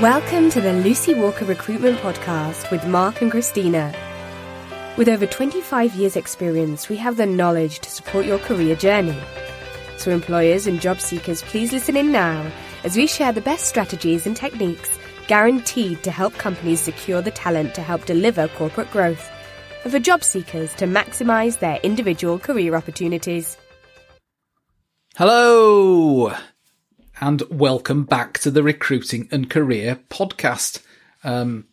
Welcome to the Lucy Walker Recruitment Podcast with Mark and Christina. With over 25 years' experience, we have the knowledge to support your career journey. So, employers and job seekers, please listen in now as we share the best strategies and techniques guaranteed to help companies secure the talent to help deliver corporate growth, and for job seekers to maximize their individual career opportunities. Hello, and welcome back to the Recruiting and Career podcast. Um,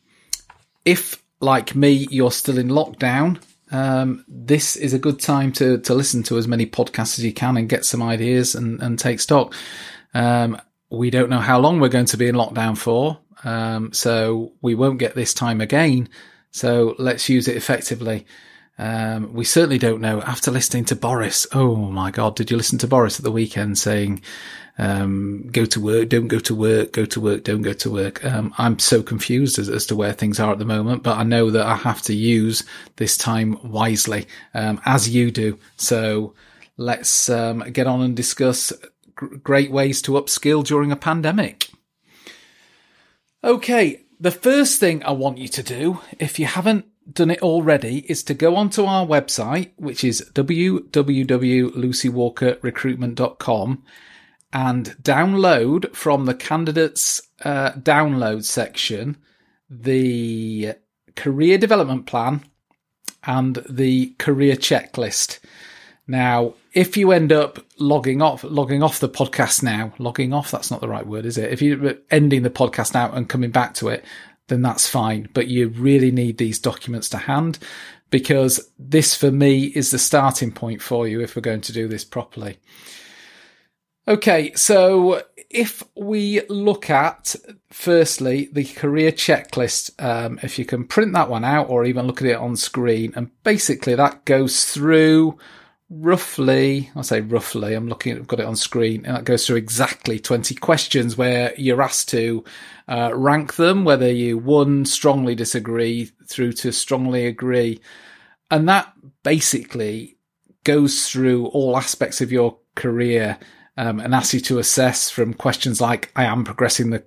if, like me, you're still in lockdown, um, this is a good time to to listen to as many podcasts as you can and get some ideas and, and take stock. Um, we don't know how long we're going to be in lockdown for, um, so we won't get this time again. So let's use it effectively. Um, we certainly don't know after listening to Boris. Oh my God. Did you listen to Boris at the weekend saying, um, go to work, don't go to work, go to work, don't go to work. Um, I'm so confused as, as, to where things are at the moment, but I know that I have to use this time wisely, um, as you do. So let's, um, get on and discuss great ways to upskill during a pandemic. Okay. The first thing I want you to do, if you haven't done it already, is to go onto our website, which is www.lucywalkerrecruitment.com and download from the candidates uh, download section the career development plan and the career checklist. Now, if you end up logging off, logging off the podcast now, logging off, that's not the right word, is it? If you're ending the podcast now and coming back to it, then that's fine. But you really need these documents to hand because this for me is the starting point for you if we're going to do this properly. Okay, so if we look at firstly the career checklist, um, if you can print that one out or even look at it on screen, and basically that goes through roughly, I'll say roughly, I'm looking I've got it on screen, and that goes through exactly 20 questions where you're asked to uh, rank them, whether you one strongly disagree through to strongly agree. And that basically goes through all aspects of your career um, and asks you to assess from questions like I am progressing the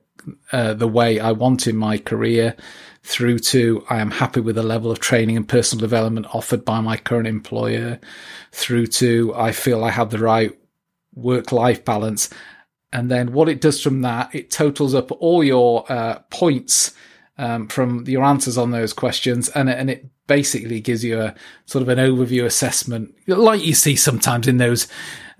uh, the way I want in my career through to I am happy with the level of training and personal development offered by my current employer through to I feel I have the right work life balance. And then what it does from that, it totals up all your uh, points um, from your answers on those questions, and and it basically gives you a sort of an overview assessment, like you see sometimes in those,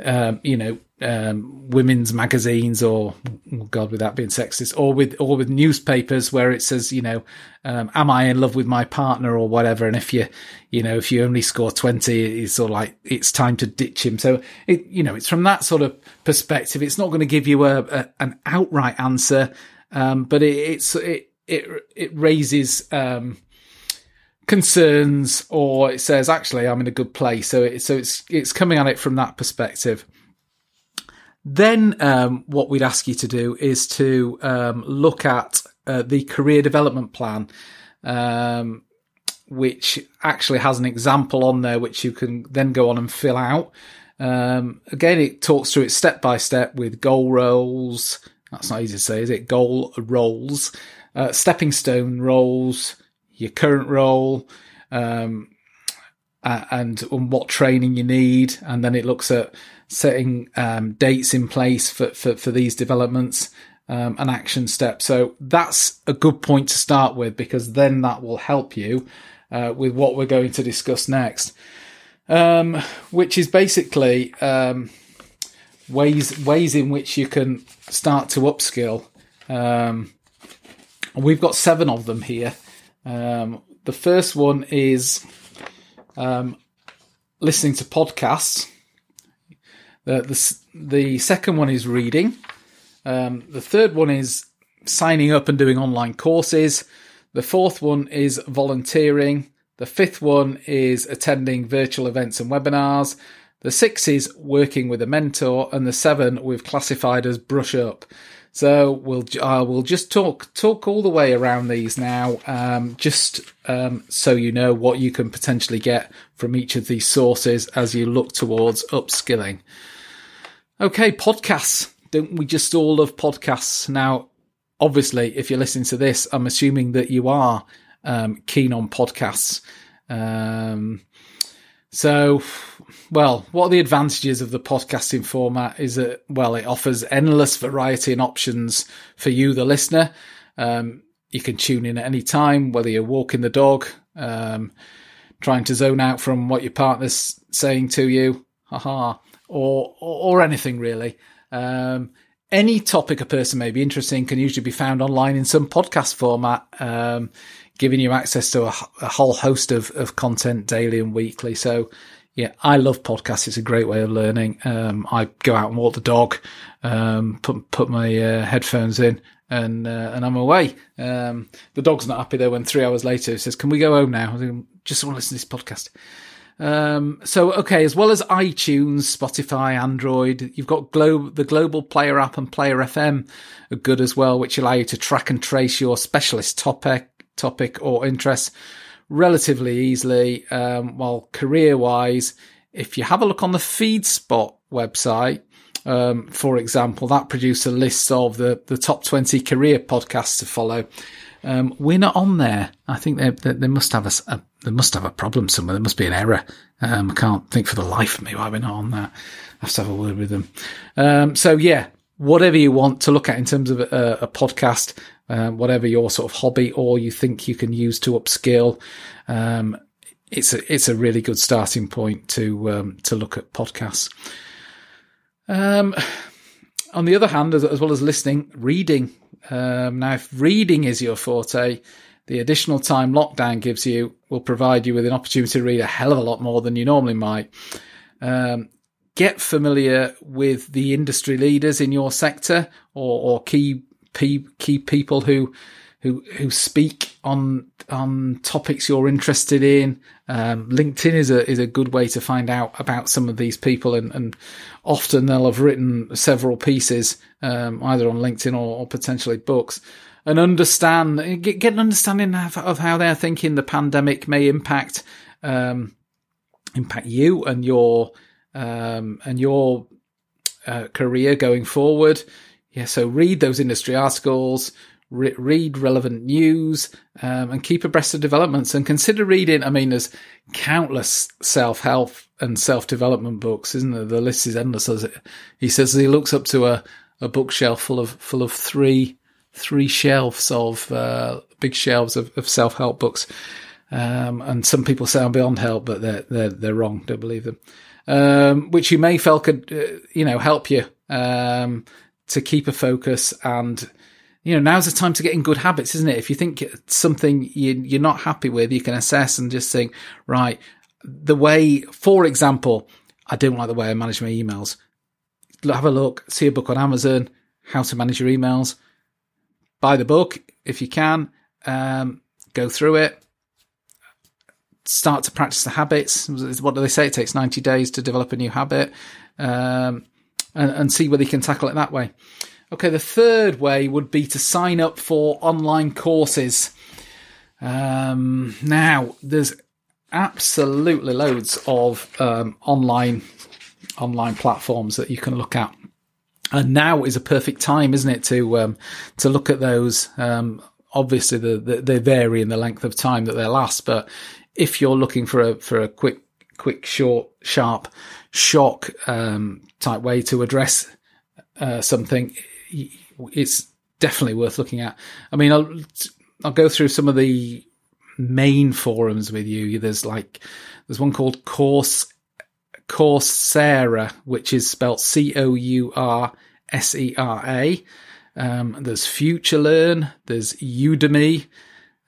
um, you know, um, women's magazines or oh God, without being sexist, or with or with newspapers where it says, you know, um, am I in love with my partner or whatever? And if you, you know, if you only score twenty, it's sort of like it's time to ditch him. So it, you know, it's from that sort of perspective. It's not going to give you a, a an outright answer, um, but it, it's it it it raises. Um, concerns or it says actually I'm in a good place so it, so it's it's coming at it from that perspective then um, what we'd ask you to do is to um, look at uh, the career development plan, um, which actually has an example on there which you can then go on and fill out. Um, again, it talks through it step by step with goal roles. That's not easy to say, is it? Goal roles, uh, stepping stone roles, your current role, um, and, and what training you need. And then it looks at setting um, dates in place for, for, for these developments, um, an action step. So that's a good point to start with because then that will help you uh, with what we're going to discuss next, um, which is basically um, ways ways in which you can start to upskill. Um, we've got seven of them here. Um, the first one is listening to podcasts. The, the, the second one is reading. Um, the third one is signing up and doing online courses. The fourth one is volunteering. The fifth one is attending virtual events and webinars. The six is working with a mentor, and the seven we've classified as brush up. So we'll uh, we'll just talk talk all the way around these now, um, just um, so you know what you can potentially get from each of these sources as you look towards upskilling. Okay, podcasts. Don't we just all love podcasts? Now, obviously, if you're listening to this, I'm assuming that you are um, keen on podcasts. Um, so, well, what are the advantages of the podcasting format? Is that, well, it offers endless variety and options for you, the listener. Um, you can tune in at any time, whether you're walking the dog, um, trying to zone out from what your partner's saying to you, haha, or, or, or anything really. Um, any topic a person may be interested in can usually be found online in some podcast format. Um, giving you access to a, a whole host of, of content daily and weekly. So, yeah, I love podcasts. It's a great way of learning. Um, I go out and walk the dog, um, put put my uh, headphones in, and uh, and I'm away. Um, the dog's not happy though when three hours later he says, "Can we go home now?" I just want to listen to this podcast. Um, so okay, as well as iTunes, Spotify, Android, you've got Glo- the Global Player app and Player FM are good as well, which allow you to track and trace your specialist topic topic or interest relatively easily. Um, while career wise, if you have a look on the FeedSpot website, um, for example, that produces a list of the, the top 20 career podcasts to follow. Um, we're not on there. I think they, they, they must have a, a, they must have a problem somewhere. There must be an error. Um, I can't think for the life of me why we're not on that. I have to have a word with them. Um, so yeah, whatever you want to look at in terms of a, a podcast, um, whatever your sort of hobby or you think you can use to upskill. Um, it's a it's a really good starting point to um, to look at podcasts. Um, on the other hand, as, as well as listening, reading. Um, now, if reading is your forte, the additional time lockdown gives you will provide you with an opportunity to read a hell of a lot more than you normally might. Um, get familiar with the industry leaders in your sector or, or key key, people who who who speak on on topics you're interested in. Um, LinkedIn is a is a good way to find out about some of these people, and, and often they'll have written several pieces um, either on LinkedIn or, or, potentially books, and understand get, get an understanding of, of, how they're thinking the pandemic may impact um, impact you and your um, and your uh, career going forward. Yeah, so read those industry articles, re- read relevant news, um, and keep abreast of developments. And consider reading. I mean, there's countless self help and self development books, isn't there? The list is endless. As it, he says, he looks up to a, a bookshelf full of full of three three shelves of uh, big shelves of, of self help books. Um, and some people say I'm beyond help, but they're they're they're wrong. Don't believe them. Um, which you may feel could uh, you know help you um, to keep a focus. And you know now's the time to get in good habits isn't it? If you think something you, are not happy with you can assess and just think right the way for example i don't like the way i manage my emails. Have a look see a book on amazon how to manage your emails. Buy the book if you can um, go through it start to practice the habits what do they say it takes 90 days to develop a new habit um, and, and see whether you can tackle it that way. Okay, the third way would be to sign up for online courses. Um, now, there's absolutely loads of um, online online platforms that you can look at, and now is a perfect time, isn't it, to um, to look at those. Um, obviously, the, the, they vary in the length of time that they last, but if you're looking for a for a quick, quick, short, sharp shock um, type way to address uh, something, it's definitely worth looking at. I mean, I'll I'll go through some of the main forums with you. There's like there's one called Course Coursera, which is spelled C O U R S E R A. Um, there's FutureLearn. There's Udemy.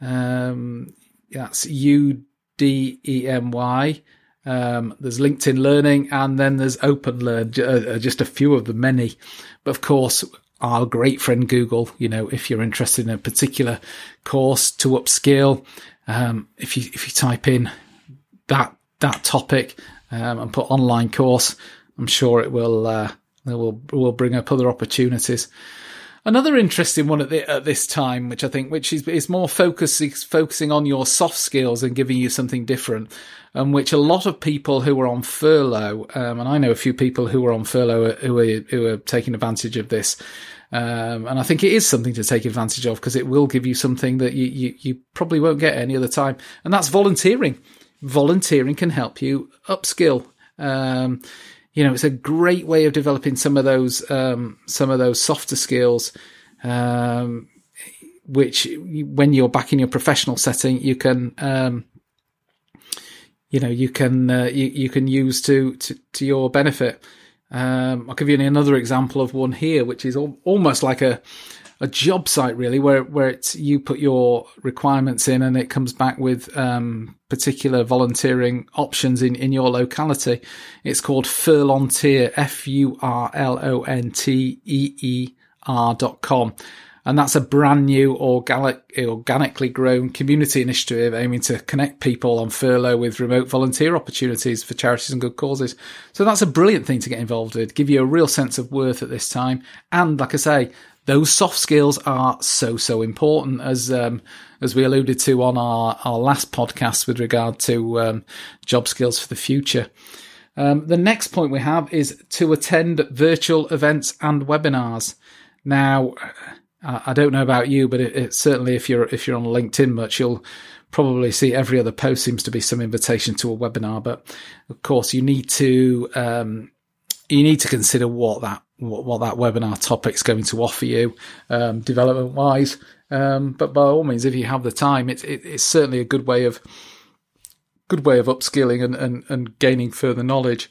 Um, that's U D E M Y. Um, there's LinkedIn Learning, and then there's Open Learn, uh, uh, just a few of the many. But of course, our great friend Google, you know, if you're interested in a particular course to upskill, um, if you if you type in that that topic um, and put online course, I'm sure it will uh, will will bring up other opportunities. Another interesting one at, the, at this time, which I think, which is, is more focus, is focusing on your soft skills and giving you something different, and um, which a lot of people who are on furlough, um, and I know a few people who are on furlough who are, who are taking advantage of this. Um, and I think it is something to take advantage of because it will give you something that you, you, you probably won't get any other time. And that's volunteering. Volunteering can help you upskill. Um, you know, it's a great way of developing some of those um, some of those softer skills, um, which when you're back in your professional setting, you can um, you know you can uh, you, you can use to, to to your benefit. Um, I'll give you another example of one here, which is al- almost like a a job site really, where where it's you put your requirements in and it comes back with um, particular volunteering options in in your locality. It's called Furlonteer, F U R L O N T E E R dot com. And that's a brand new organic, organically grown community initiative aiming to connect people on furlough with remote volunteer opportunities for charities and good causes. So that's a brilliant thing to get involved with, give you a real sense of worth at this time. And like I say, those soft skills are so so important as um, as we alluded to on our our last podcast with regard to um, job skills for the future. Um, the next point we have is to attend virtual events and webinars. Now, I don't know about you, but it, it, certainly if you're if you're on LinkedIn much, you'll probably see every other post seems to be some invitation to a webinar. But of course, you need to um, you need to consider what that what, what that webinar topic's going to offer you um, development wise. Um, but by all means, if you have the time, it's it, it's certainly a good way of good way of upskilling and, and, and gaining further knowledge,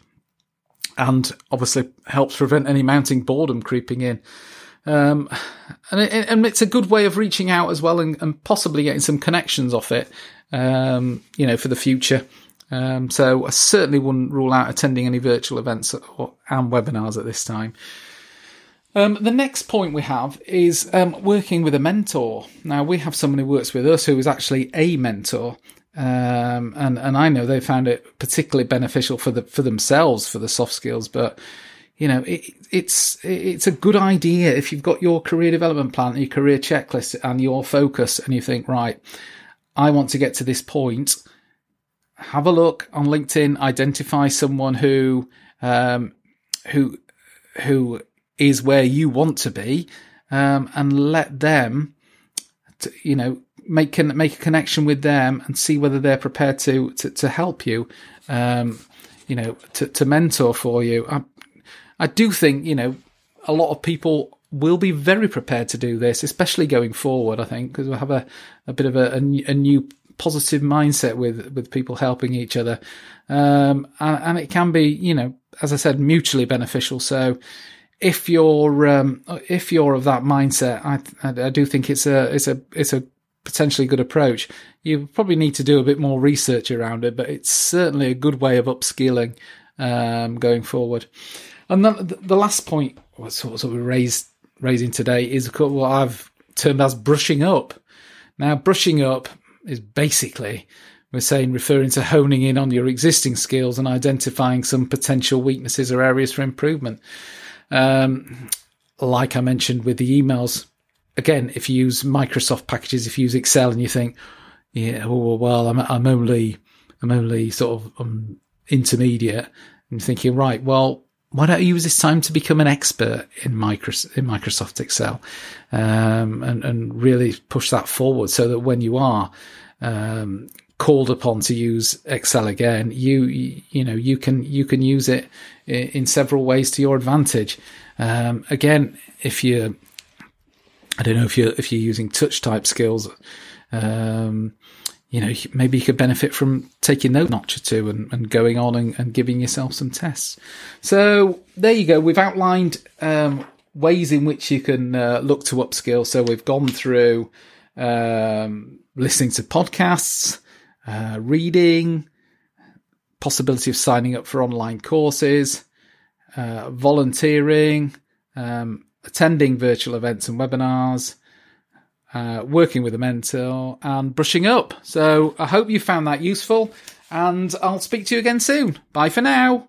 and obviously helps prevent any mounting boredom creeping in. Um, and, it, and it's a good way of reaching out as well and, and possibly getting some connections off it, um, you know, for the future. Um, so I certainly wouldn't rule out attending any virtual events or, and webinars at this time. Um, the next point we have is um, working with a mentor. Now we have someone who works with us who is actually a mentor, um, and and I know they found it particularly beneficial for the for themselves for the soft skills. But you know, it, it's it's a good idea if you've got your career development plan, your career checklist, and your focus, and you think, right, I want to get to this point. Have a look on LinkedIn. Identify someone who um, who who is where you want to be, um, and let them, to, you know, make can make a connection with them and see whether they're prepared to to, to help you, um, you know, to, to mentor for you. I, I do think, you know, a lot of people will be very prepared to do this, especially going forward, I think, because we'll have a, a bit of a, a, a, new positive mindset with, with people helping each other. Um, and, and, it can be, you know, as I said, mutually beneficial. So if you're, um, if you're of that mindset, I, I, I do think it's a, it's a, it's a potentially good approach. You probably need to do a bit more research around it, but it's certainly a good way of upskilling, um, going forward. And the, the last point, what sort of raised raising today is what I've termed as brushing up. Now, brushing up is basically we're saying referring to honing in on your existing skills and identifying some potential weaknesses or areas for improvement. Um, like I mentioned with the emails, again, if you use Microsoft packages, if you use Excel and you think, yeah, oh, well, I'm, I'm only, I'm only sort of um, intermediate and thinking, right, well, why don't you use this time to become an expert in Microsoft, in Microsoft Excel, um, and, and really push that forward so that when you are, um, called upon to use Excel again, you, you know, you can, you can use it in, several ways to your advantage. Um, again, if you, I don't know if you're, if you're using touch type skills, um, you know, maybe you could benefit from taking note notch or two and, and going on and, and, giving yourself some tests. So there you go. We've outlined um, ways in which you can uh, look to upskill. So we've gone through um, listening to podcasts, uh, reading, possibility of signing up for online courses, uh, volunteering, um, attending virtual events and webinars, uh, working with a mentor, and brushing up. So I hope you found that useful, and I'll speak to you again soon. Bye for now.